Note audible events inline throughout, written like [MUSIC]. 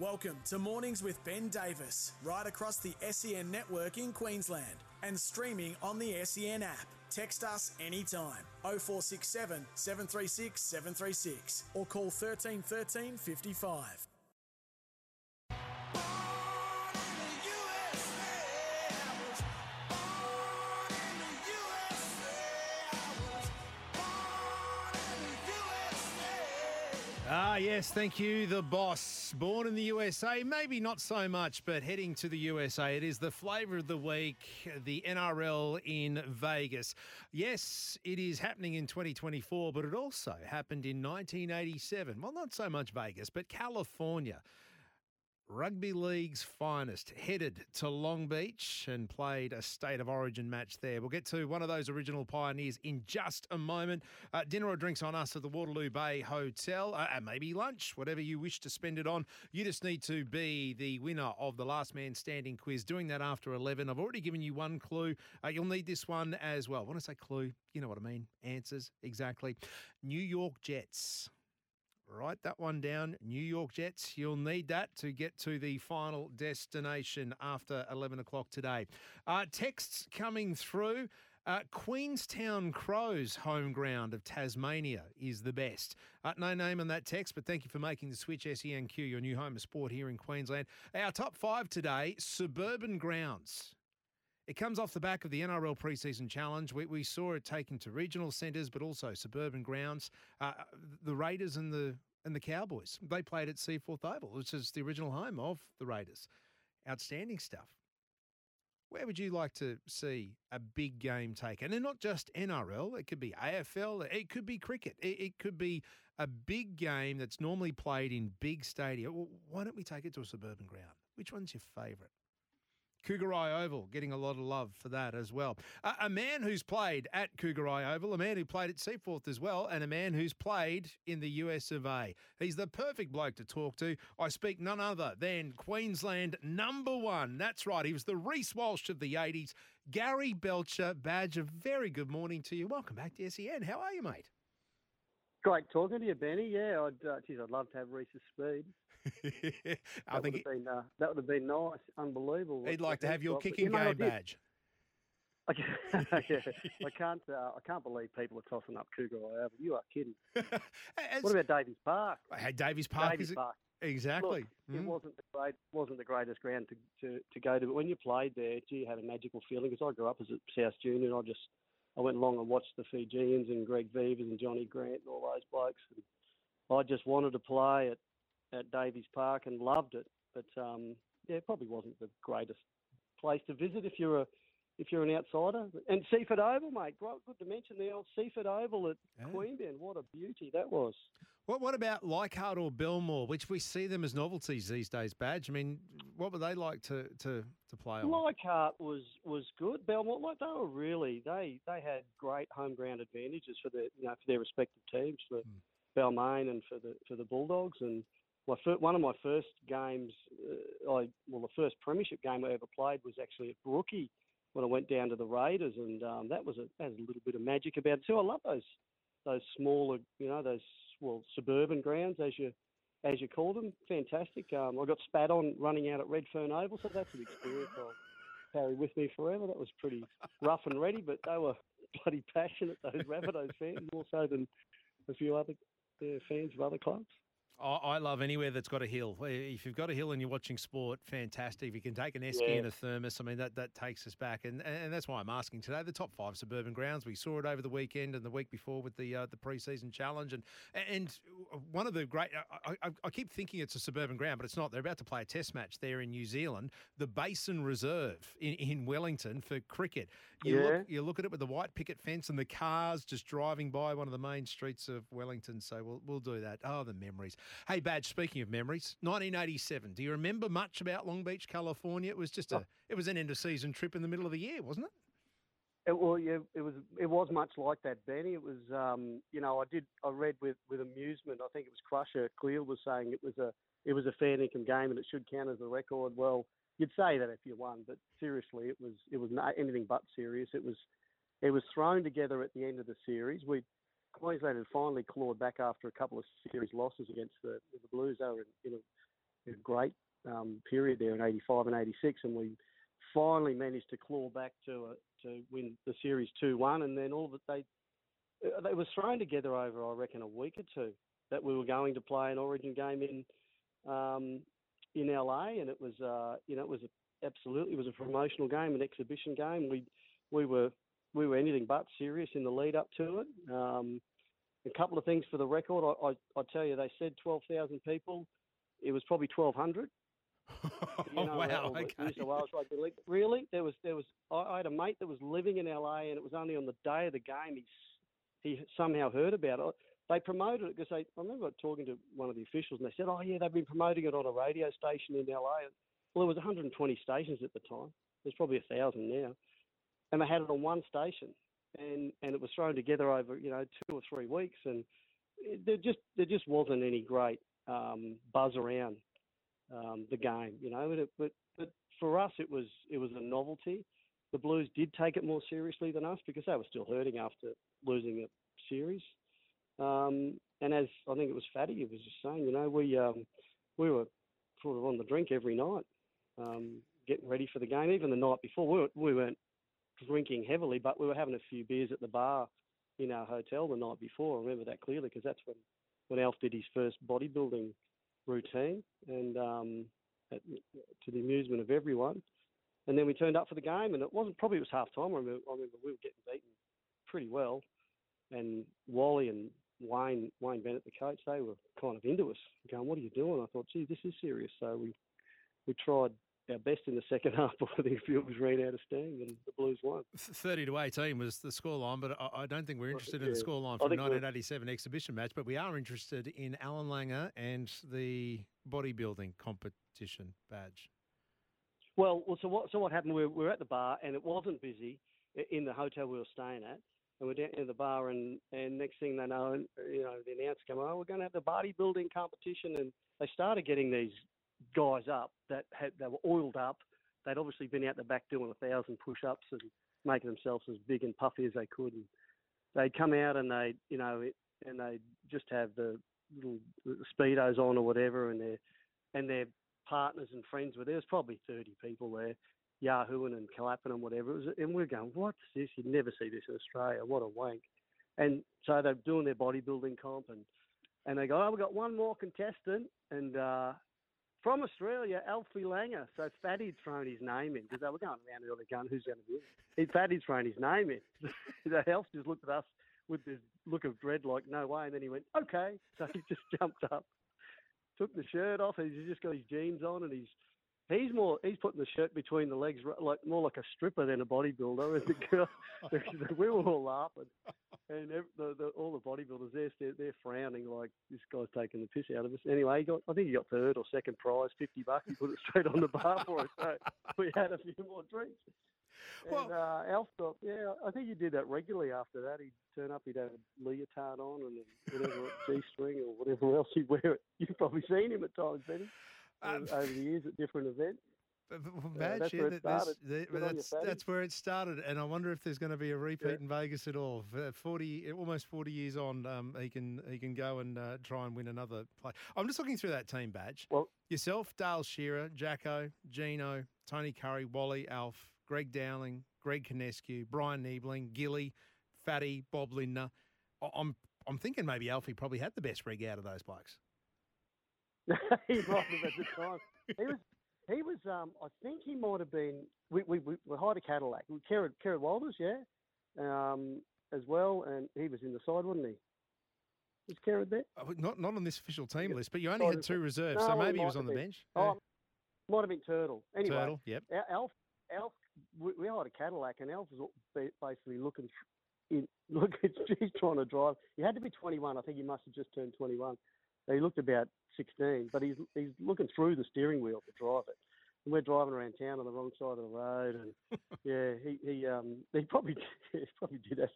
Welcome to Mornings with Ben Davis, right across the SEN network in Queensland and streaming on the SEN app. Text us anytime 0467 736 736 or call 13 13 55. Yes, thank you, the boss. Born in the USA, maybe not so much, but heading to the USA. It is the flavour of the week, the NRL in Vegas. Yes, it is happening in 2024, but it also happened in 1987. Well, not so much Vegas, but California. Rugby League's finest headed to Long Beach and played a state of origin match there. We'll get to one of those original pioneers in just a moment. Uh, dinner or drinks on us at the Waterloo Bay Hotel, uh, and maybe lunch, whatever you wish to spend it on. You just need to be the winner of the Last Man Standing quiz. Doing that after 11. I've already given you one clue. Uh, you'll need this one as well. When I say clue, you know what I mean. Answers, exactly. New York Jets. Write that one down. New York Jets. You'll need that to get to the final destination after 11 o'clock today. Uh, texts coming through. Uh, Queenstown Crows, home ground of Tasmania, is the best. Uh, no name on that text, but thank you for making the switch. SENQ, your new home of sport here in Queensland. Our top five today suburban grounds. It comes off the back of the NRL preseason challenge. We, we saw it taken to regional centres, but also suburban grounds. Uh, the Raiders and the and the Cowboys they played at Seiffert Oval, which is the original home of the Raiders. Outstanding stuff. Where would you like to see a big game taken? And not just NRL, it could be AFL, it could be cricket, it, it could be a big game that's normally played in big stadia. Well, why don't we take it to a suburban ground? Which one's your favourite? Kougari Oval getting a lot of love for that as well. Uh, a man who's played at Kougari Oval, a man who played at Seiffert as well, and a man who's played in the US of A. He's the perfect bloke to talk to. I speak none other than Queensland number one. That's right, he was the Reece Walsh of the 80s. Gary Belcher, Badge, a very good morning to you. Welcome back to SEN. How are you, mate? Great talking to you, Benny. Yeah, I'd, uh, geez, I'd love to have Reece's speed. [LAUGHS] I That think would have been uh, that would have been nice, unbelievable. he'd like to have your kicking you know, game badge. I can't, [LAUGHS] yeah, [LAUGHS] I can't. Uh, I can't believe people are tossing up Kougari Oval. You are kidding. As- What about Davies Park? Hey, Davies Park Davies is it? Park. Exactly. Look, Mm. it wasn't the great, wasn't the greatest ground to, to, to go to, but when you played there, gee, you had a magical feeling. Because I grew up as a South Junior, and I just I went along and watched the Fijians and Greg Veivers and Johnny Grant and all those blokes, and I just wanted to play at at Davies Park and loved it. But um, yeah, it probably wasn't the greatest place to visit if you're a if you're an outsider. And Seiffert Oval, mate, good to mention the old Seiffert Oval at Yeah. Queanbeyan. What a beauty that was. What What about Leichhardt or Belmore, which we see them as novelties these days? Badge. I mean, what were they like to to, to play on? Leichhardt was was good. Belmore, like they were really they they had great home ground advantages for their you know for their respective teams for Balmain and for the for the Bulldogs. And my fir- one of my first games, uh, I well the first premiership game I ever played was actually at Brookie when I went down to the Raiders, and um, that was a has a little bit of magic about it too. I love those those smaller you know those well suburban grounds as you as you call them. Fantastic. Um, I got spat on running out at Redfern Oval, so that's an experience I'll carry with me forever. That was pretty rough and ready, but they were bloody passionate, those Rabbitohs fans, more so than a few other uh, fans of other clubs. I, I love anywhere that's got a hill. If you've got a hill and you're watching sport, fantastic. If you can take an esky Yeah. and a thermos, I mean that that takes us back, and and that's why I'm asking today. The top five suburban grounds. We saw it over the weekend and the week before with the uh, the preseason challenge, and and one of the great. I, I, I keep thinking it's a suburban ground, but it's not. They're about to play a test match there in New Zealand, the Basin Reserve in, in Wellington for cricket. You Yeah. look you look at it with the white picket fence and the cars just driving by one of the main streets of Wellington. So we'll we'll do that. Oh, the memories. Hey, Badge. Speaking of memories, 1987. Do you remember much about Long Beach, California? It was just a it was an end of season trip in the middle of the year, wasn't it? It, well, yeah, it was it was much like that, Benny. It was, um, you know, I did I read with, with amusement. I think it was Crusher Cleal was saying it was a it was a fair income game and it should count as a record. Well, you'd say that if you won, but seriously, it was it was not anything but serious. It was it was thrown together at the end of the series. We Queensland had finally clawed back after a couple of series losses against the the Blues. They were in, in a a great um, period there in '85 and '86, and we finally managed to claw back to to win the series two one, and then all of it they uh, they were thrown together over I reckon a week or two that we were going to play an Origin game in um, in LA, and it was uh, you know it was a, absolutely it was a promotional game, an exhibition game. We we were we were anything but serious in the lead up to it. Um, a couple of things for the record. I, I, I tell you, they said 12,000 people. It was probably 1,200. [LAUGHS] You know, wow. Okay. New South Wales Rugby League. Really? There was there was. I, had a mate that was living in LA, and it was only on the day of the game he he somehow heard about it. They promoted it because they. I remember talking to one of the officials, and they said, "Oh yeah, they've been promoting it on a radio station in LA." Well, there was 120 stations at the time. There's probably a thousand now, and they had it on one station and and it was thrown together over you know two or three weeks, and it, there just there just wasn't any great um, buzz around um, the game, you know. But, it, but but for us, it was it was a novelty. The Blues did take it more seriously than us because they were still hurting after losing a series. Um, and as I think it was Fatty, it was just saying, you know, we um, we were sort of on the drink every night, um, getting ready for the game. Even the night before, we weren't, we weren't drinking heavily, but we were having a few beers at the bar in our hotel the night before. I remember that clearly because that's when, when Alf did his first bodybuilding routine and um, at, to the amusement of everyone. And then we turned up for the game, and it wasn't probably it was half time. I remember, I remember we were getting beaten pretty well, and Wally and Wayne Wayne Bennett, the coach, they were kind of into us, going, "What are you doing?" I thought, "Gee, this is serious." So we we tried our best in the second [LAUGHS] half before the field was ran out of steam and the Blues won. 30 to 18 was the scoreline, but I, don't think we're interested in the scoreline from the 1987 exhibition match, but we are interested in Allan Langer and the bodybuilding competition badge. Well, well so what so what happened? We were, we were at the bar and it wasn't busy in the hotel we were staying at. And we're down in the bar, and, and next thing they know, you know, the announcer come, oh, we're going to have the bodybuilding competition, and they started getting these guys up that had they were oiled up. They'd obviously been out the back doing a thousand push-ups and making themselves as big and puffy as they could. And they'd come out and they, you know, it, and they just have the little speedos on or whatever, and their and their partners and friends were there. There's probably 30 people there, yahooing and clapping and whatever. It was, and we're going, what's this? You'd never see this in Australia. What a wank! And so they're doing their bodybuilding comp and and they go, oh, we've got one more contestant, and uh, from Australia, Alfie Langer. So Fatty'd thrown his name in because they were going around early going, who's going to win? He, Fatty'd thrown his name in. [LAUGHS] the Elf just looked at us with this look of dread, like, no way. And then he went, okay. So he just [LAUGHS] jumped up, took the shirt off, and he's just got his jeans on, and he's he's more he's putting the shirt between the legs, like more like a stripper than a bodybuilder. And the girl, [LAUGHS] we were all laughing, and the, the, all the bodybuilders there, they're, they're frowning like this guy's taking the piss out of us. Anyway, he got I think he got third or second prize, fifty bucks. He put it straight on the bar for us. So we had a few more drinks. And well, uh, Alf yeah, I think he did that regularly after that. He'd turn up, he'd have a leotard on and whatever, G string or whatever else he'd wear. It. You've probably seen him at times, Benny um, over the years at different events. But, uh, that's, where that's, where it started, and I wonder if there's going to be a repeat yeah. in Vegas at all. Forty, almost forty years on, um, he can he can go and uh, try and win another play. I'm just looking through that team badge. Well, yourself, Dale Shearer, Jacko, Gino, Tony Currie, Wally, Alf, Greg Dowling, Greg Conescu, Bryan Niebling, Gilly, Fatty, Bob Lindner. I'm I'm thinking maybe Alfie probably had the best rig out of those blokes. [LAUGHS] he might have at the time. He was, he was. Um, I think he might have been. We we we, we hired a Cadillac. We Kerrod Kerrod Walters, yeah, um, as well, and he was in the side, wasn't he? Was Kerrod there? Uh, not not on this official team yeah. list, but you only had two reserves, no, so maybe he was on the bench. Oh, yeah. might have been Turtle. Anyway, Turtle, yep. Alf, Alf, we, we hired a Cadillac, and Alf was basically looking. In, [LAUGHS] look, he's trying to drive. He had to be 21. I think he must have just turned 21. He looked about 16, but he's he's looking through the steering wheel to drive it. And we're driving around town on the wrong side of the road, and [LAUGHS] yeah, he he um he probably [LAUGHS] he probably did that.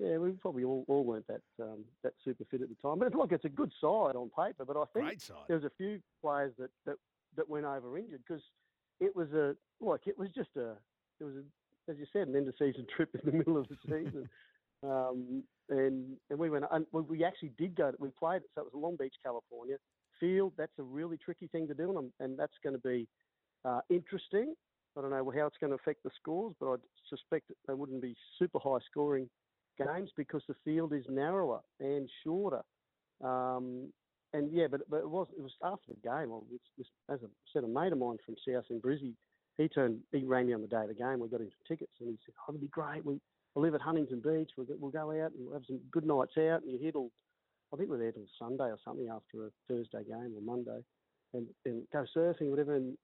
Yeah, we probably all, all weren't that um, that super fit at the time. But it's like it's a good side on paper, but I think there was a few players that that that went over injured because it was a like it was just a it was a, as you said an end of season trip in the middle of the season. [LAUGHS] Um, and and we went and we actually did go. We played it, so it was Long Beach, California, field. That's a really tricky thing to do, and, and that's going to be uh, interesting. I don't know how it's going to affect the scores, but I suspect they wouldn't be super high scoring games because the field is narrower and shorter. Um, and yeah, but but it was it was after the game. As I said, a mate of mine from South in Brizzy, he turned he rang me on the day of the game. We got him tickets, and he said, "Oh, it'd be great. We I live at Huntington Beach. We'll, we'll go out and we'll have some good nights out. And you're here till I think we're there till Sunday or something after a Thursday game or Monday, and and go surfing, whatever. And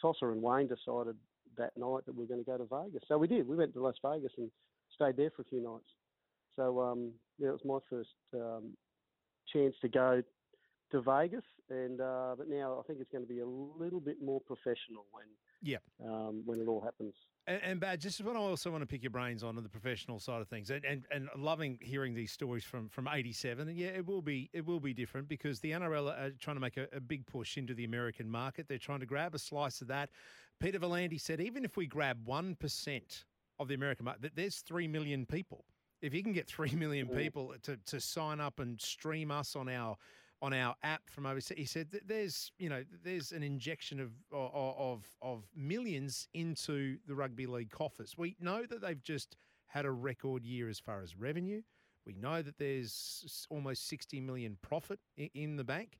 Tosser and Wayne decided that night that we are going to go to Vegas. So we did. We went to Las Vegas and stayed there for a few nights. So um, yeah, it was my first um, chance to go to Vegas, and uh, but now I think it's going to be a little bit more professional when yeah um, when it all happens. And, and this is what I also want to pick your brains on, on the professional side of things, and, and and loving hearing these stories from from '87. And yeah, it will be it will be different because the NRL are trying to make a, a big push into the American market. They're trying to grab a slice of that. Peter V'landys said, even if we grab one percent of the American market, there's three million people. If you can get three million mm. people to, to sign up and stream us on our on our app from overseas. He said that there's, you know, there's an injection of, of, of millions into the rugby league coffers. We know that they've just had a record year as far as revenue. We know that there's almost 60 million profit in the bank.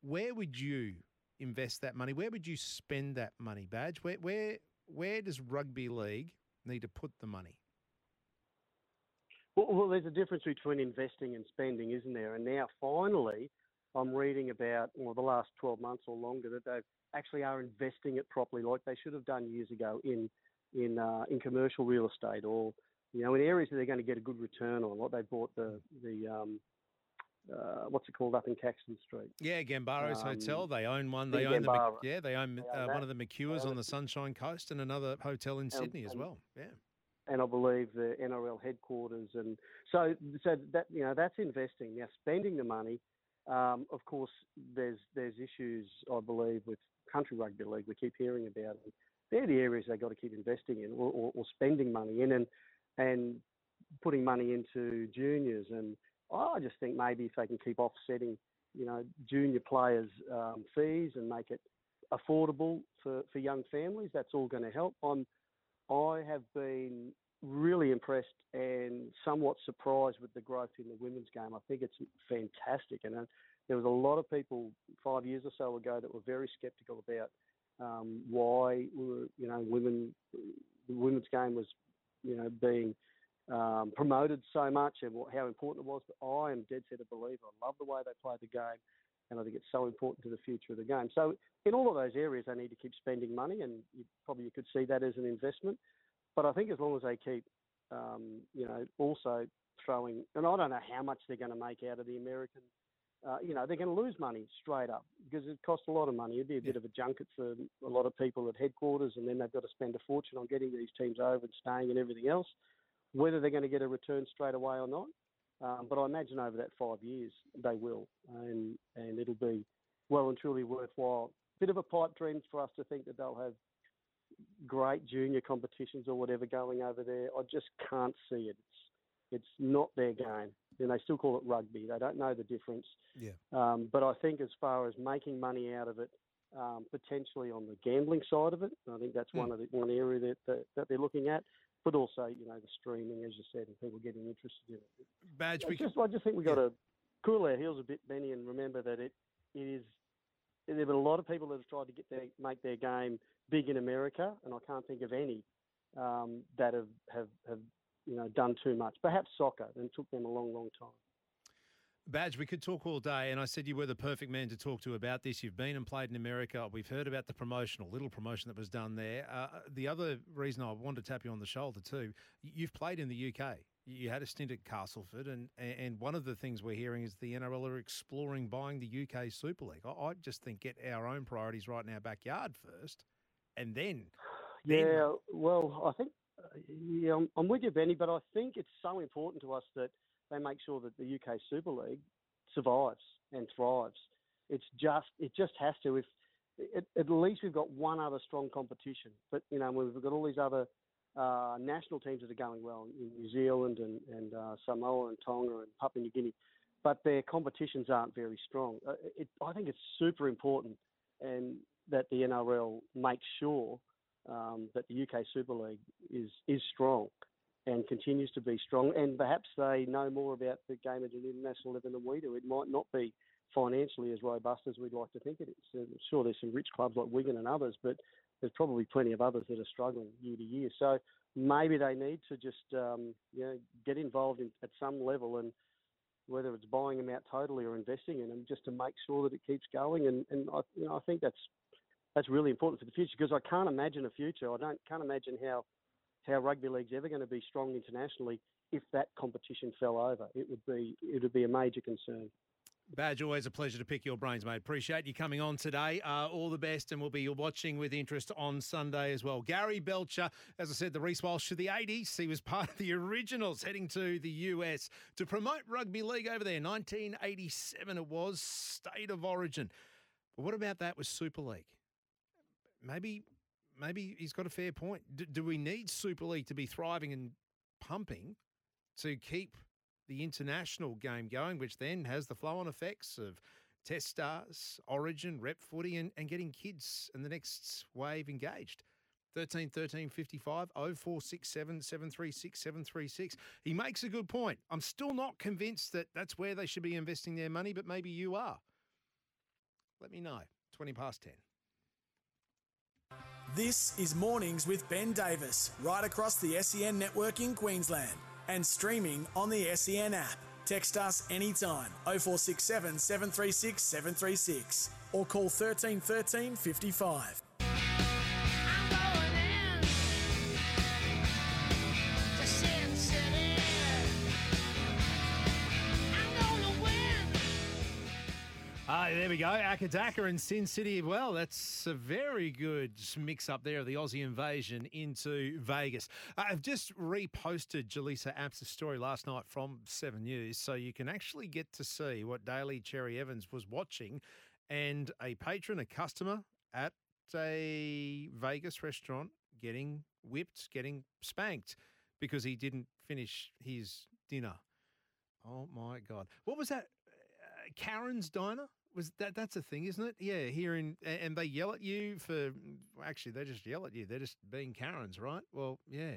Where would you invest that money? Where would you spend that money, Badge? Where, where, where does rugby league need to put the money? Well, well, there's a difference between investing and spending, isn't there? And now, finally, I'm reading about well, the last 12 months or longer that they actually are investing it properly, like they should have done years ago in in uh, in commercial real estate or you know in areas that they're going to get a good return on. What they bought the the um, uh, what's it called up in Caxton Street? Yeah, Gambaro's um, Hotel. They own one. They own the yeah. They own uh, one of the McCures on the Sunshine Coast and another hotel in Sydney as well. Yeah. And I believe the NRL headquarters, and so so that you know that's investing. Now spending the money um, of course, there's there's issues I believe with country rugby league. We keep hearing about them. They're the areas they've got to keep investing in or, or, or spending money in, and and putting money into juniors. And I just think maybe if they can keep offsetting, you know, junior players' um, fees and make it affordable for, for young families, that's all going to help. I'm I have been really impressed and somewhat surprised with the growth in the women's game. I think it's fantastic, and uh, there was a lot of people five years or so ago that were very sceptical about um, why were, you know women the women's game was you know being um, promoted so much and what, how important it was. But I am dead set a believer. I love the way they play the game, and I think it's so important to the future of the game. So in all of those areas, they need to keep spending money, and you, probably you could see that as an investment. But I think as long as they keep, um, you know, also throwing, and I don't know how much they're going to make out of the American. Uh, you know, they're going to lose money straight up because it costs a lot of money. It'd be a bit of a junket for a lot of people at headquarters, and then they've got to spend a fortune on getting these teams over and staying and everything else. Whether they're going to get a return straight away or not, um, but I imagine over that five years they will, and and it'll be well and truly worthwhile. Bit of a pipe dream for us to think that they'll have great junior competitions or whatever going over there. I just can't see it. It's it's not their game. And they still call it rugby. They don't know the difference. Yeah. Um, but I think as far as making money out of it, um, potentially on the gambling side of it, I think that's mm. one of the one area that, that, that they're looking at. But also, you know, the streaming, as you said, and people getting interested in it. Badge. I just, I just think we've got yeah. to cool our heels a bit, Benny, and remember that it it is there have been a lot of people that have tried to get their make their game big in America, and I can't think of any um, that have, have have you know done too much. Perhaps soccer, and it took them a long, long time. Badge, we could talk all day, and I said you were the perfect man to talk to about this. You've been and played in America. We've heard about the promotional little promotion that was done there. Uh, the other reason I wanted to tap you on the shoulder too, you've played in the UK. You had a stint at Castleford, and and one of the things we're hearing is the NRL are exploring buying the UK Super League. I, I just think get our own priorities right in our backyard first, and then. Yeah, well, I think yeah, I'm, I'm with you, Benny, but I think it's so important to us that they make sure that the UK Super League survives and thrives. It's just it just has to. If it, at least we've got one other strong competition, but you know we've got all these other uh, national teams that are going well in New Zealand and, and uh, Samoa and Tonga and Papua New Guinea. but their competitions aren't very strong. Uh, it, I think it's super important and that the NRL makes sure um, that the UK Super League is is strong and continues to be strong. And perhaps they know more about the game at an international level than we do. It might not be financially as robust as we'd like to think it is. I'm sure there's some rich clubs like Wigan and others, but there's probably plenty of others that are struggling year to year. So maybe they need to just um, you know get involved in, at some level and whether it's buying them out totally or investing in them just to make sure that it keeps going. And, and I, you know, I think that's that's really important for the future because I can't imagine a future. I don't can't imagine how how rugby league's ever going to be strong internationally if that competition fell over. It would be it would be a major concern. Badge, always a pleasure to pick your brains, mate. Appreciate you coming on today. Uh, all the best, and we'll be watching with interest on Sunday as well. Gary Belcher, as I said, the Reece Walsh to the 80s. He was part of the originals heading to the US to promote rugby league over there. 1987 it was, state of origin. But what about that with Super League? Maybe, maybe he's got a fair point. D- do we need Super League to be thriving and pumping to keep the international game going, which then has the flow on effects of test stars, origin, rep footy, and, and getting kids and the next wave engaged. 13 13 55 0467 736 736. He makes a good point. I'm still not convinced that that's where they should be investing their money, but maybe you are. Let me know. 20 past 10. This is Mornings with Ben Davis, right across the SEN network in Queensland and streaming on the SEN app. Text us anytime 0467 736 736 or call 1313 55. There we go. AC/DC and Sin City. Well, that's a very good mix up there of the Aussie invasion into Vegas. I've just reposted Jaleesa Apps' story last night from Seven News, so you can actually get to see what Daly Cherry Evans was watching, and a patron, a customer at a Vegas restaurant getting whipped, getting spanked because he didn't finish his dinner. Oh my God. What was that? Uh, Karen's Diner? Was that that's a thing, isn't it? Yeah, here in and they yell at you for well, actually they just yell at you. They're just being Karens, right? Well, yeah.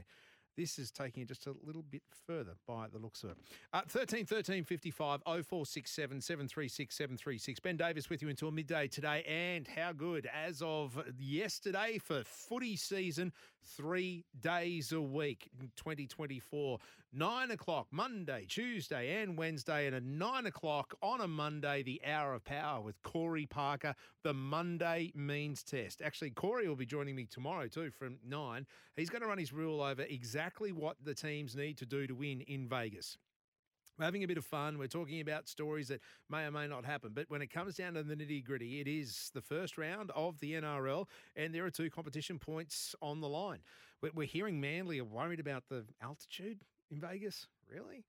This is taking it just a little bit further by the looks of it. Uh, 13 13 55 0467 736 736. Ben Davis with you until midday today. And how good as of yesterday for footy season, three days a week in 2024. Nine o'clock Monday, Tuesday, and Wednesday, and at nine o'clock on a Monday, the Hour of Power with Corey Parker, the Monday Means Test. Actually, Corey will be joining me tomorrow too from nine. He's going to run his rule over exactly what the teams need to do to win in Vegas. We're having a bit of fun. We're talking about stories that may or may not happen. But when it comes down to the nitty gritty, it is the first round of the NRL, and there are two competition points on the line. We're hearing Manly are worried about the altitude in Vegas? Really?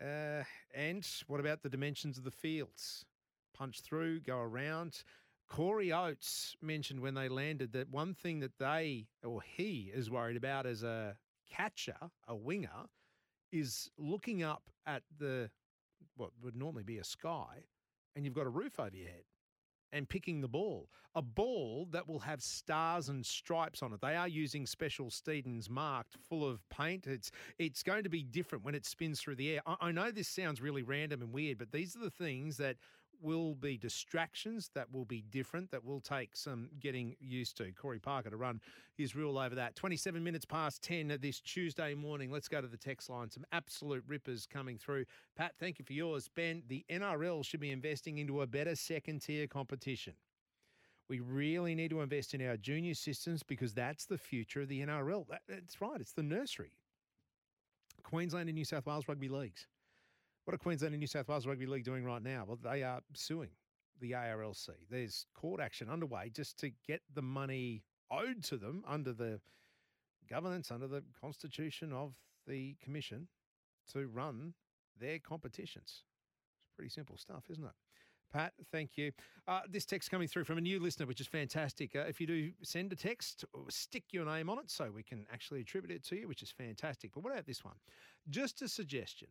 Uh, and what about the dimensions of the fields? Punch through, go around. Corey Oates mentioned when they landed that one thing that they or he is worried about as a catcher, a winger, is looking up at the what would normally be a sky and you've got a roof over your head and picking the ball. A ball that will have stars and stripes on it. They are using special Steedens marked full of paint. It's it's going to be different when it spins through the air. I, I know this sounds really random and weird, but these are the things that will be distractions that will be different, that will take some getting used to. Corey Parker to run his rule over that. 27 minutes past 10 this Tuesday morning. Let's go to the text line. Some absolute rippers coming through. Pat, thank you for yours. Ben, the NRL should be investing into a better second tier competition. We really need to invest in our junior systems because that's the future of the NRL. That's right, it's the nursery. Queensland and New South Wales rugby leagues. What are Queensland and New South Wales Rugby League doing right now? Well, they are suing the ARLC. There's court action underway just to get the money owed to them under the governance, under the constitution of the commission to run their competitions. It's pretty simple stuff, isn't it? Pat, thank you. Uh, this text coming through from a new listener, which is fantastic. Uh, if you do send a text, stick your name on it so we can actually attribute it to you, which is fantastic. But what about this one? Just a suggestion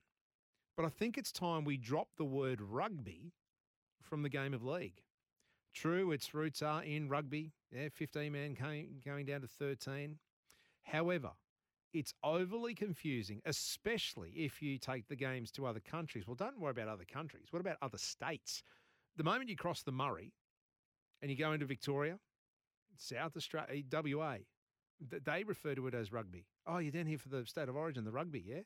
but I think it's time we drop the word rugby from the game of league. True, its roots are in rugby. Yeah, 15 man came, going down to 13. However, it's overly confusing, especially if you take the games to other countries. Well, don't worry about other countries. What about other states? The moment you cross the Murray and you go into Victoria, South Australia, eh, WA, they refer to it as rugby. Oh, you're down here for the state of origin, the rugby, yeah?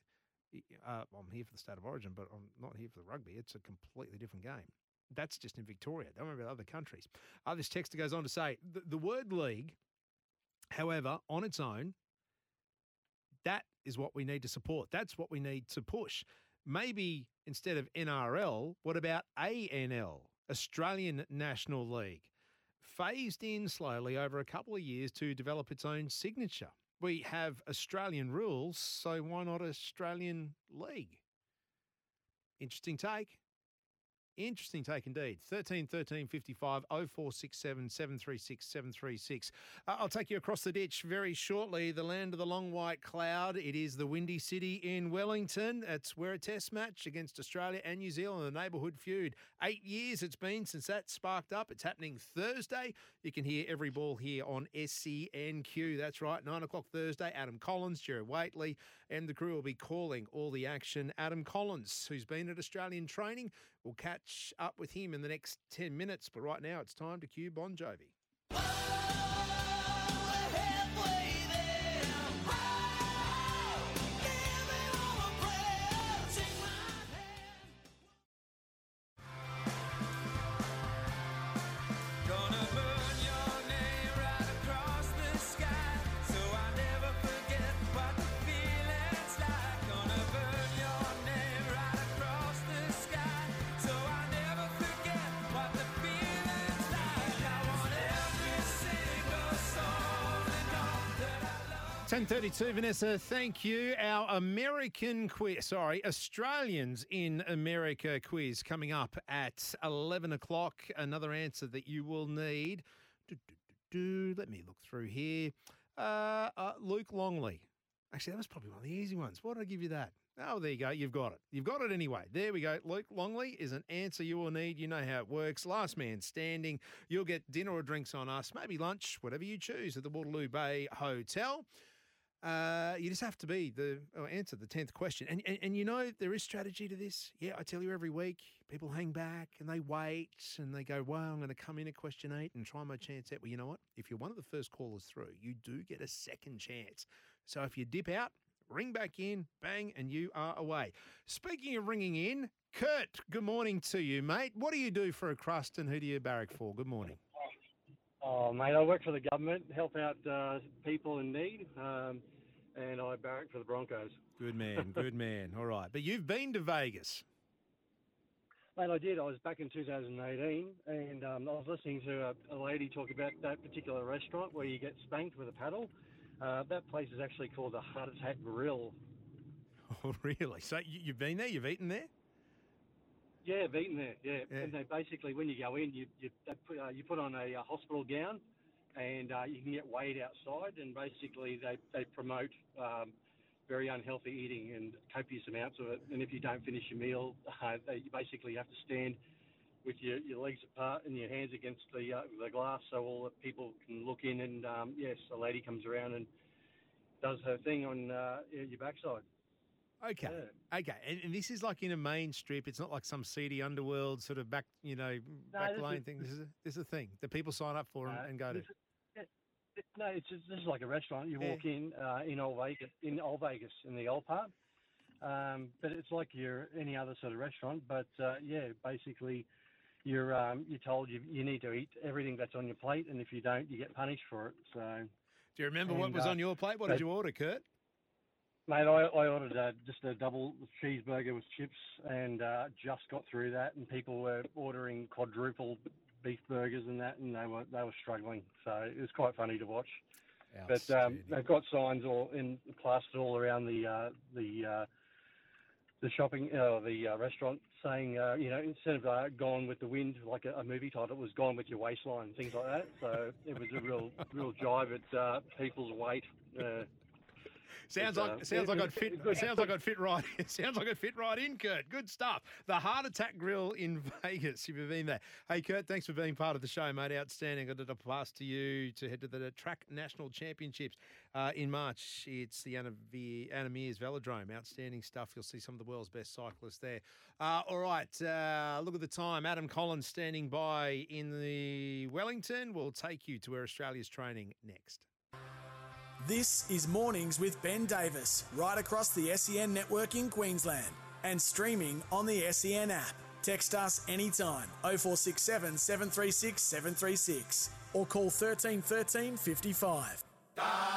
Uh, I'm here for the state of origin, but I'm not here for the rugby. It's a completely different game. That's just in Victoria. Don't worry about other countries. Uh, this texter goes on to say the, the word league, however, on its own, that is what we need to support. That's what we need to push. Maybe instead of NRL, what about ANL, Australian National League? Phased in slowly over a couple of years to develop its own signature. We have Australian rules, so why not Australian League? Interesting take. Interesting take indeed. 13 13 55 0467 736 736. Uh, I'll take you across the ditch very shortly. The land of the long white cloud. It is the Windy City in Wellington. It's where a test match against Australia and New Zealand, the neighbourhood feud. Eight years it's been since that sparked up. It's happening Thursday. You can hear every ball here on SENQ. That's right, 9 o'clock Thursday. Adam Collins, Jerry Waitley, and the crew will be calling all the action. Adam Collins, who's been at Australian training, We'll catch up with him in the next 10 minutes, but right now it's time to cue Bon Jovi. Ten thirty-two, Vanessa. Thank you. Our American quiz, sorry, Australians in America quiz coming up at eleven o'clock. Another answer that you will need. Do, do, do, Let me look through here. Uh, uh, Luke Longley. Actually, that was probably one of the easy ones. Why did I give you that? Oh, there you go. You've got it. You've got it anyway. There we go. Luke Longley is an answer you will need. You know how it works. Last man standing. You'll get dinner or drinks on us, maybe lunch, whatever you choose at the Waterloo Bay Hotel. Uh, you just have to be the oh, answer the tenth question, and, and and you know there is strategy to this. Yeah, I tell you every week, people hang back and they wait and they go, "Well, I'm going to come in at question eight and try my chance out." Well, you know what? If you're one of the first callers through, you do get a second chance. So if you dip out, ring back in, bang, and you are away. Speaking of ringing in, Kurt, good morning to you, mate. What do you do for a crust, and who do you barrack for? Good morning. Oh, mate, I work for the government, help out uh, people in need. Um, and I barrack for the Broncos. Good man, good [LAUGHS] man. All right, but you've been to Vegas. Mate, I did. I was back in 2018, and um, I was listening to a, a, lady talk about that particular restaurant where you get spanked with a paddle. Uh, that place is actually called the Heart Attack Grill. [LAUGHS] Oh, really? So you, have been there? You've eaten there? Yeah, I've eaten there. Yeah, yeah. and they basically, when you go in, you you, put, uh, you put on a, a hospital gown and uh, you can get weighed outside. And basically, they they promote um, very unhealthy eating and copious amounts of it. And if you don't finish your meal, [LAUGHS] uh, they, you basically have to stand with your, your legs apart and your hands against the uh, the glass, so all the people can look in. And um, yes, a lady comes around and does her thing on uh, your backside. Okay. Yeah. Okay. And, and, this is like in a main strip. It's not like some seedy underworld sort of back, you know, no, back lane thing. This is a, this is a thing that people sign up for and, and go to. No, it's just, this is like a restaurant. You walk in uh, in Old Vegas, in Old Vegas, in the old part. Um, but it's like your any other sort of restaurant. But uh, yeah, basically, you're um, you're told you you need to eat everything that's on your plate, and if you don't, you get punished for it. So. Do you remember and, what was uh, on your plate? What did you order, Kurt? Mate, I, I ordered uh, just a double cheeseburger with chips, and uh, just got through that, and people were ordering quadruple beef burgers and that, and they were they were struggling. So it was quite funny to watch. But um, they've got signs all in plastered all around the uh, the uh, the shopping uh, the uh, restaurant saying uh, you know instead of uh, "Gone with the Wind" like a, a, movie title, it was "Gone with Your Waistline" things like that. So it was a real real jive at uh, people's weight. Uh, sounds like uh, sounds like I'd fit. [LAUGHS] Sounds like I'd fit right. [LAUGHS] sounds like I'd fit right in, Kurt. Good stuff. The Heart Attack Grill in [LAUGHS] Vegas. If you've been there, hey Kurt, thanks for being part of the show, mate. Outstanding. Got a pass to you to head to the Track National Championships uh, in March. It's the Anna, Meares Velodrome. Outstanding stuff. You'll see some of the world's best cyclists there. Uh, all right, uh, look at the time. Adam Collins standing by in the Wellington. We'll take you to where Australia's training next. This is Mornings with Ben Davis, right across the SEN network in Queensland and streaming on the SEN app. Text us anytime 0467 736 736 or call 13 13 55. Oh,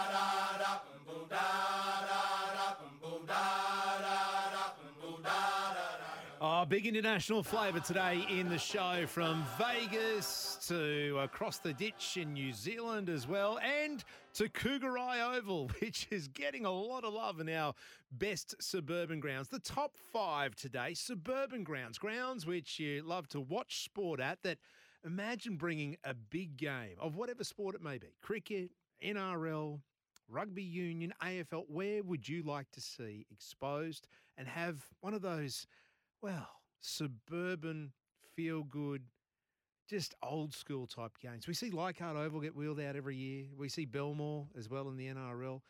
big international flavour today in the show from Vegas to across the ditch in New Zealand as well, and to Kougari Oval, [LAUGHS] which is getting a lot of love in our best suburban grounds. The top five today suburban grounds, grounds which you love to watch sport at. That imagine bringing a big game of whatever sport it may be cricket, NRL, rugby union, AFL, where would you like to see exposed and have one of those, well, suburban, feel good, just old school type games? We see Leichhardt Oval get wheeled out every year. We see Belmore as well in the NRL.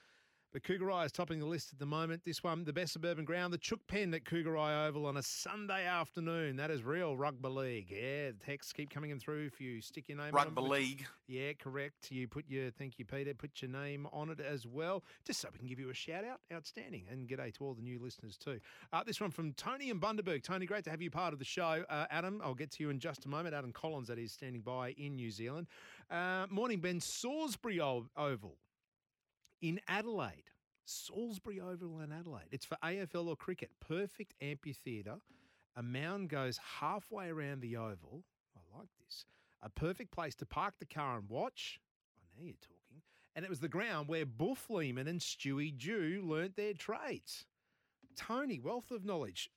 But Kougari is topping the list at the moment. This one, the best suburban ground, the Chook Pen at Kougari Oval on a Sunday afternoon. That is real rugby league. Yeah, the texts keep coming in through. If you stick your name on Rugby them. league. Yeah, correct. You put your thank you, Peter. Put your name on it as well, just so we can give you a shout out. Outstanding, and g'day to all the new listeners too. Uh, this one from Tony and Bundaberg. Tony, great to have you part of the show. Uh, Adam, I'll get to you in just a moment. Adam Collins, that is standing by in New Zealand. Uh, morning, Ben. Salisbury Oval in Adelaide. Salisbury Oval in Adelaide. It's for AFL or cricket. Perfect amphitheatre. A mound goes halfway around the oval. I like this. A perfect place to park the car and watch. Oh, know you're talking. And it was the ground where Boof Lehmann and Stewie Jew learnt their trades. Tony, wealth of knowledge.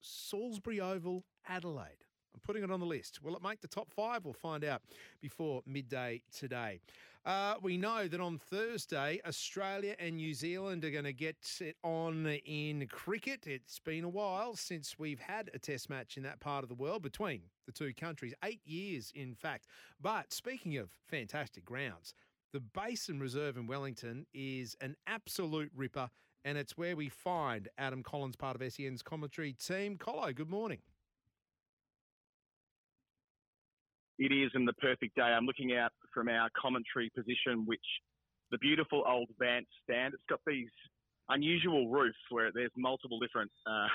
Salisbury Oval, Adelaide. I'm putting it on the list. Will it make the top five? We'll find out before midday today. Uh, we know that on Thursday, Australia and New Zealand are going to get it on in cricket. It's been a while since we've had a test match in that part of the world between the two countries, eight years, in fact. But speaking of fantastic grounds, the Basin Reserve in Wellington is an absolute ripper, and it's where we find Adam Collins, part of SEN's commentary team. Colo, good morning. it is in the perfect day. I'm looking out from our commentary position, which the beautiful old Vance stand. It's got these unusual roofs where there's multiple different, uh,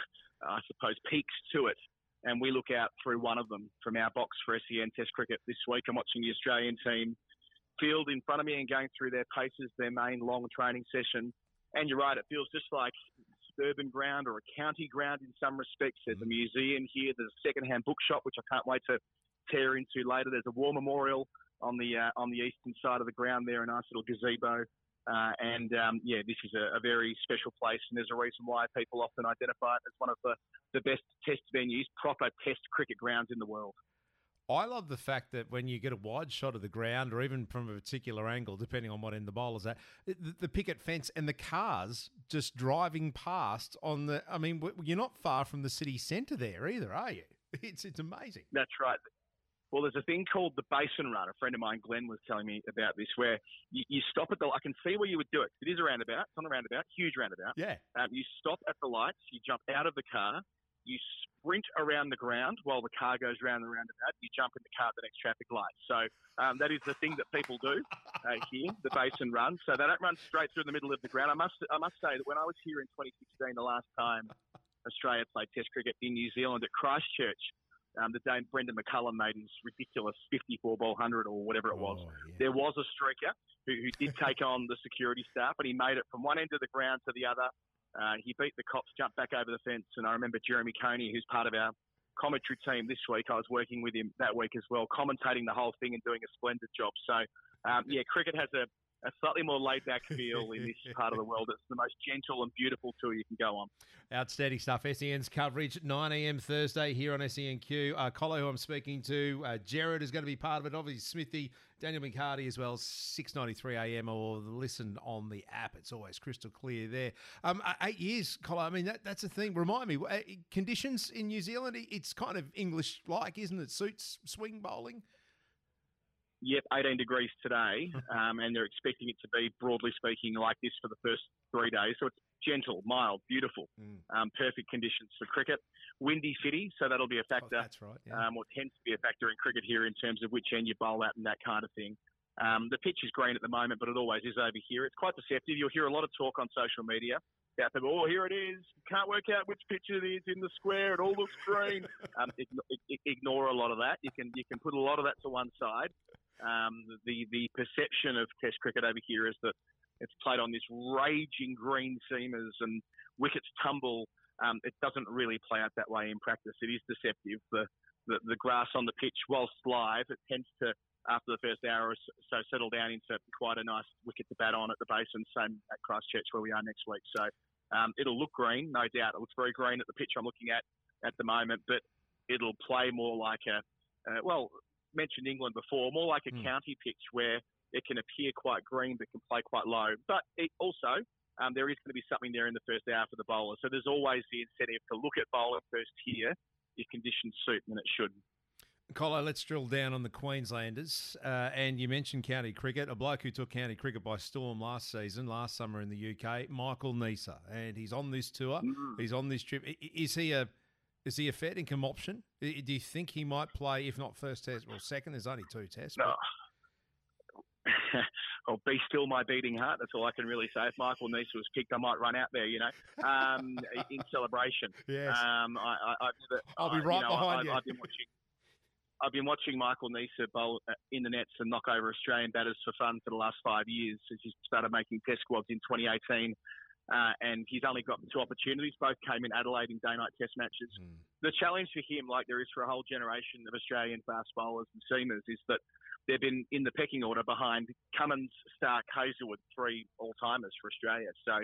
I suppose, peaks to it. And we look out through one of them from our box for SEN Test Cricket this week. I'm watching the Australian team field in front of me and going through their paces, their main long training session. And you're right, it feels just like suburban ground or a county ground in some respects. There's a museum here. There's a second-hand bookshop, which I can't wait to tear into later. There's a war memorial on the uh, on the eastern side of the ground there, a nice little gazebo. Uh, and um, yeah, this is a, a, very special place, and there's a reason why people often identify it as one of the, the best test venues, proper test cricket grounds in the world. I love the fact that when you get a wide shot of the ground, or even from a particular angle, depending on what end the bowler's at, the, the picket fence and the cars just driving past on the. I mean, you're not far from the city centre there either, are you? [LAUGHS] It's it's amazing. That's right. Well, there's a thing called the Basin Run. A friend of mine, Glenn, was telling me about this, where you, you stop at the. I can see where you would do it. It is a roundabout. It's on a roundabout, huge roundabout. Yeah. Um, you stop at the lights. You jump out of the car. You sprint around the ground while the car goes round the roundabout. You jump in the car at the next traffic light. So um, that is the thing that people do uh, here, the Basin Run. So they don't run straight through the middle of the ground. I must, I must say that when I was here in 2016, the last time Australia played Test cricket in New Zealand at Christchurch, um, the Dane Brendon McCullum made his ridiculous 54 ball 100 or whatever it was. Oh, yeah. There was a streaker who, who did [LAUGHS] take on the security staff, and he made it from one end of the ground to the other. Uh, he beat the cops, jumped back over the fence, and I remember Jeremy Coney, who's part of our commentary team this week. I was working with him that week as well, commentating the whole thing and doing a splendid job. So, um, yeah, cricket has a a slightly more laid back feel in this [LAUGHS] part of the world. It's the most gentle and beautiful tour you can go on. Outstanding stuff. SEN's coverage, 9 a.m. Thursday here on SENQ. Uh, Colo, who I'm speaking to, uh, Jared is going to be part of it. Obviously, Smithy, Daniel McHardy as well, 6.93 a.m. or listen on the app. It's always crystal clear there. Um, eight years, Colo, I mean, that, that's a thing. Remind me, uh, conditions in New Zealand, it's kind of English-like, isn't it? Suits swing bowling? Yep, 18 degrees today, [LAUGHS] um, and they're expecting it to be, broadly speaking, like this for the first three days. So it's gentle, mild, beautiful, mm. um, perfect conditions for cricket. Windy city, so that'll be a factor. Oh, that's right. Yeah. Um, or tends to be a factor in cricket here in terms of which end you bowl at and that kind of thing. Um, the pitch is green at the moment, but it always is over here. It's quite deceptive. You'll hear a lot of talk on social media about. Oh, here it is. Can't work out which pitch it is in the square. It all looks green. [LAUGHS] um, ignore a lot of that. You can you can put a lot of that to one side. Um, the the perception of Test cricket over here is that it's played on this raging green seamers and wickets tumble. Um, it doesn't really play out that way in practice. It is deceptive. The, the, the grass on the pitch, whilst live, it tends to after the first hour or so settle down into quite a nice wicket to bat on at the basin. Same at Christchurch where we are next week. So um, it'll look green, no doubt. It looks very green at the pitch I'm looking at at the moment, but it'll play more like a uh, well, mentioned England before, more like a mm. county pitch where it can appear quite green but can play quite low. But it also, um, there is going to be something there in the first hour for the bowler. So there's always the incentive to look at bowler first here if conditions suit, and it should. Colo, let's drill down on the Queenslanders. Uh, and you mentioned county cricket, a bloke who took county cricket by storm last season, last summer in the UK, Michael Neser. And he's on this tour, mm. he's on this trip. Is he a is he a fair income option? Do you think he might play, if not first test, well, second? There's only two tests. No. [LAUGHS] well, be still my beating heart. That's all I can really say. If Michael Neser was picked, I might run out there, you know, um, in celebration. Yes. Um, I, will be right you know, behind I, you. I've been watching. I've been watching Michael Neser bowl uh, in the nets and knock over Australian batters for fun for the last five years since he started making test squads in 2018 uh, and he's only got two opportunities. Both came in Adelaide in day-night test matches. Mm. The challenge for him, like there is for a whole generation of Australian fast bowlers and seamers, is that they've been in the pecking order behind Cummins, Starc, Hazlewood, three all-timers for Australia. So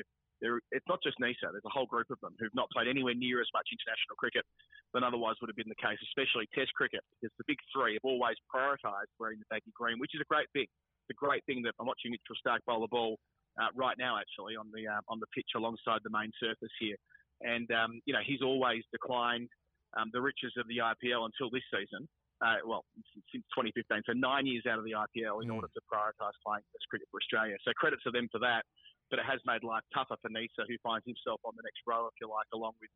it's not just Neser. There's a whole group of them who've not played anywhere near as much international cricket than otherwise would have been the case, especially Test cricket, because the big three have always prioritised wearing the baggy green, which is a great thing. It's a great thing that I'm watching Mitchell Starc bowl the ball uh, right now, actually, on the uh, on the pitch alongside the main surface here. And um, you know, he's always declined um, the riches of the IPL until this season. Uh, well, since 2015, so nine years out of the IPL in mm. order to prioritise playing Test cricket for Australia. So credit to them for that. But it has made life tougher for Neser, who finds himself on the next row, if you like, along with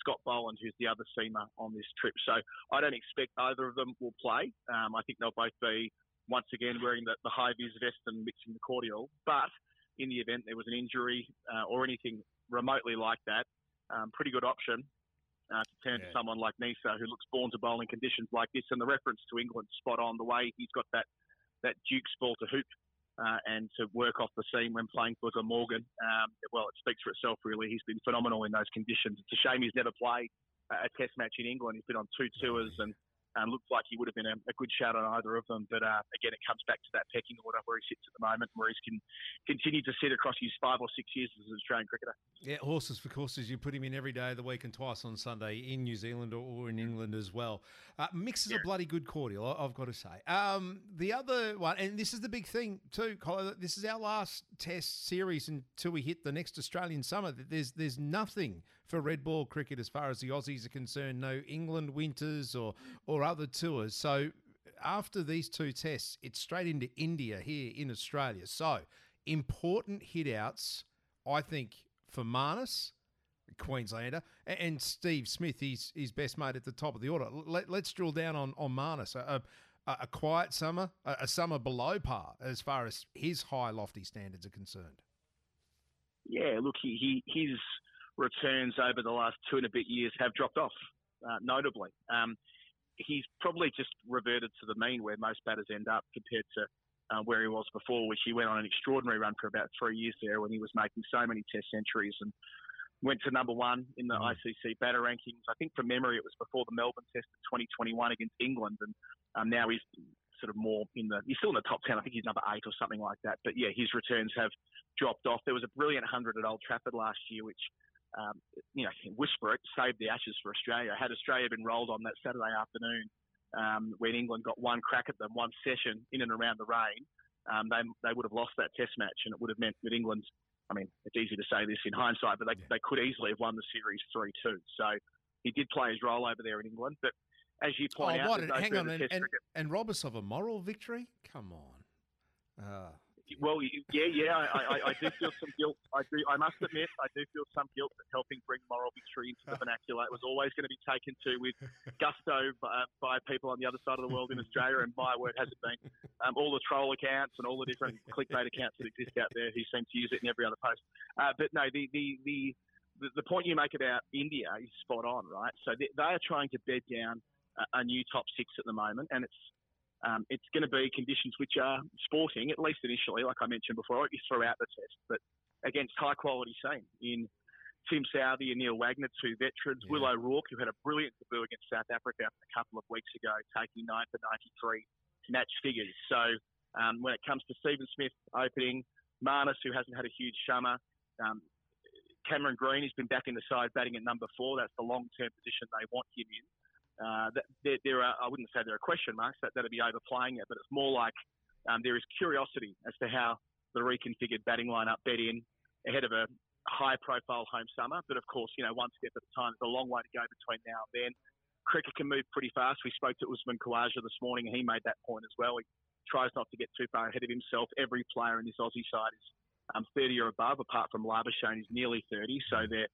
Scott Boland, who's the other seamer on this trip. So I don't expect either of them will play. Um, I think they'll both be once again wearing the, the high vis vest and mixing the cordial. But in the event there was an injury uh, or anything remotely like that, um, pretty good option uh, to turn yeah. to someone like Neser, who looks born to bowling conditions like this. And the reference to England, spot on. The way he's got that that Duke's ball to hoop uh, and to work off the seam when playing for Glamorgan. Um, well, it speaks for itself, really. He's been phenomenal in those conditions. It's a shame he's never played a Test match in England. He's been on two tours and um, looks like he would have been a, a, good shout on either of them. But uh, again, it comes back to that pecking order where he sits at the moment, where he can continue to sit across his five or six years as an Australian cricketer. Yeah, horses for courses. You put him in every day of the week and twice on Sunday in New Zealand or, in England as well. Uh, mixes yeah. a bloody good cordial, I've got to say. Um, the other one, and this is the big thing too, Colin, this is our last test series until we hit the next Australian summer. There's there's nothing for red ball cricket as far as the Aussies are concerned. No England winters or or other tours. So after these two tests, it's straight into India here in Australia. So important hitouts, I think, for Marnus. Queenslander and Steve Smith, he's his best mate at the top of the order. Let, us drill down on on Marnus. A, a, a quiet summer, a, a summer below par as far as his high lofty standards are concerned. Yeah, look, he, he his returns over the last two and a bit years have dropped off, uh, notably. Um, he's probably just reverted to the mean where most batters end up compared to uh, where he was before, which he went on an extraordinary run for about three years there when he was making so many test centuries and went to number one in the mm. ICC batter rankings. I think from memory it was before the Melbourne Test of 2021 against England, and um, now he's sort of more in the. He's still in the top ten. I think he's number eight or something like that. But yeah, his returns have dropped off. There was a brilliant hundred at Old Trafford last year, which um, you know, whisper it, save the Ashes for Australia. Had Australia been rolled on that Saturday afternoon um, when England got one crack at them, one session in and around the rain, um, they they would have lost that Test match, and it would have meant that England. I mean, it's easy to say this in hindsight, but they, yeah. they could easily have won the series three two. So he did play his role over there in England, but as you point oh, out, what, hang on, and, and, and of a moral victory? Come on. Uh, well, yeah, yeah, I, I, I, do feel some guilt. I do. I must admit, I do feel some guilt at helping bring moral victory into the vernacular. It was always going to be taken to with gusto by, by people on the other side of the world in Australia, and my word has it been. Um, all the troll accounts and all the different clickbait accounts that exist out there, who seem to use it in every other post. Uh, but no, the the the the point you make about India is spot on, right? So they, they are trying to bed down a, a new top six at the moment, and it's um, it's going to be conditions which are sporting, at least initially, like I mentioned before, throughout the test, but against high quality team in Tim Southee and Neil Wagner, two veterans, yeah. Will O'Rourke, who had a brilliant debut against South Africa a couple of weeks ago, taking nine for 93 match figures. So um, when it comes to Stephen Smith opening, Marnus, who hasn't had a huge summer, um, Cameron Green has been back in the side batting at number four. That's the long term position they want him in. Uh, there, there, are, I wouldn't say there are question marks that that'd be overplaying it, but it's more like um, there is curiosity as to how the reconfigured batting lineup bed in ahead of a high-profile home summer. But of course, you know, one step at a time. There's a long way to go between now and then. Cricket can move pretty fast. We spoke to Usman Khawaja this morning, and he made that point as well. He tries not to get too far ahead of himself. Every player in this Aussie side is um, 30 or above, apart from Labuschagne, who's nearly 30. So they're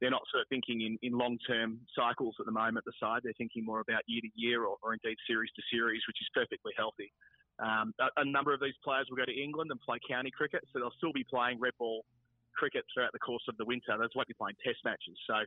they're not sort of thinking in, in long term cycles at the moment. The side they're thinking more about year to year or, or indeed series to series, which is perfectly healthy. Um, a, a, number of these players will go to England and play county cricket, so they'll still be playing red ball cricket throughout the course of the winter. They won't be playing Test matches. So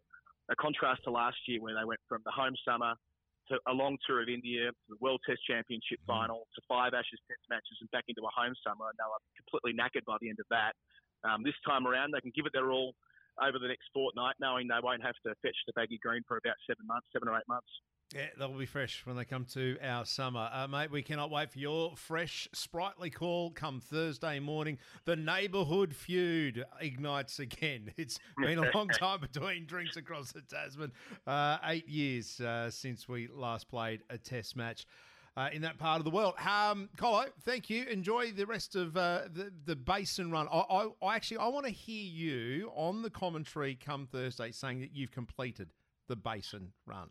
a contrast to last year where they went from the home summer to a long tour of India, to the World Test Championship mm-hmm. final, to five Ashes Test matches, and back into a home summer, and they were completely knackered by the end of that. Um, this time around, they can give it their all over the next fortnight, knowing they won't have to fetch the baggy green for about seven months, seven or eight months. Yeah, they'll be fresh when they come to our summer. Uh, mate, we cannot wait for your fresh, sprightly call come Thursday morning. The neighbourhood feud ignites again. [LAUGHS] It's been a long [LAUGHS] time between drinks across the Tasman. Uh, eight years uh, since we last played a test match uh, in that part of the world. Um, Colo, thank you. Enjoy the rest of uh, the the basin run. I, I, I actually I want to hear you on the commentary come Thursday saying that you've completed the basin run.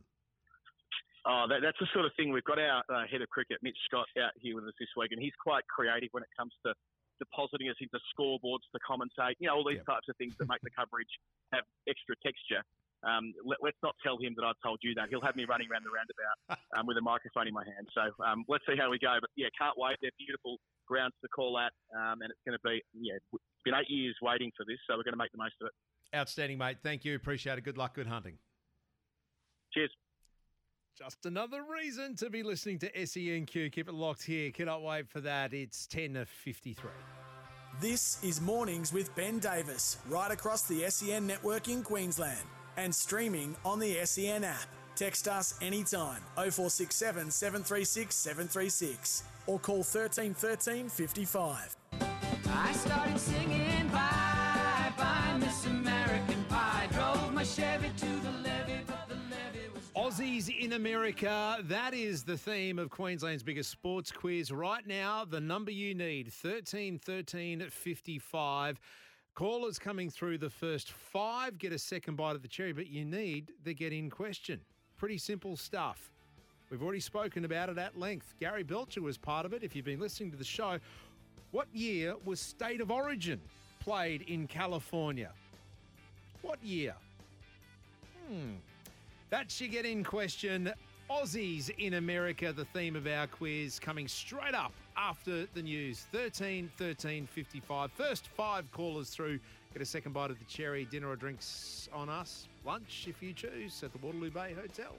Oh, that, that's the sort of thing. We've got our uh, head of cricket, Mitch Scott, out here with us this week, and he's quite creative when it comes to depositing us into scoreboards to commentate. You know, all these yep. types of things that make the coverage have extra texture. Um, let, us not tell him that I told you that. He'll have me running around the roundabout [LAUGHS] um, with a microphone in my hand. So um, let's see how we go. But yeah, can't wait. They're beautiful grounds to call at, um, and it's going to be yeah. It's been eight years waiting for this, so we're going to make the most of it. Outstanding, mate. Thank you. Appreciate it. Good luck. Good hunting. Cheers. Just another reason to be listening to SENQ. Keep it locked here. Cannot wait for that. It's 10 of 53. This is Mornings with Ben Davis, right across the SEN network in Queensland and streaming on the SEN app. Text us anytime 0467 736 736 or call 13 13 55. I started singing bye bye Miss American Pie. Drove my Chevy to the levee, but the levee was. Aussies in America. That is the theme of Queensland's biggest sports quiz. Right now, the number you need 13 13 55. Callers coming through the first five get a second bite of the cherry, but you need the get in question. Pretty simple stuff. We've already spoken about it at length. Gary Belcher was part of it. If you've been listening to the show, what year was State of Origin played in California? What year? Hmm. That's your get in question. Aussies in America, the theme of our quiz, coming straight up after the news. 13 13 55. First five callers through. Get a second bite of the cherry, dinner or drinks on us. Lunch, if you choose, at the Waterloo Bay Hotel.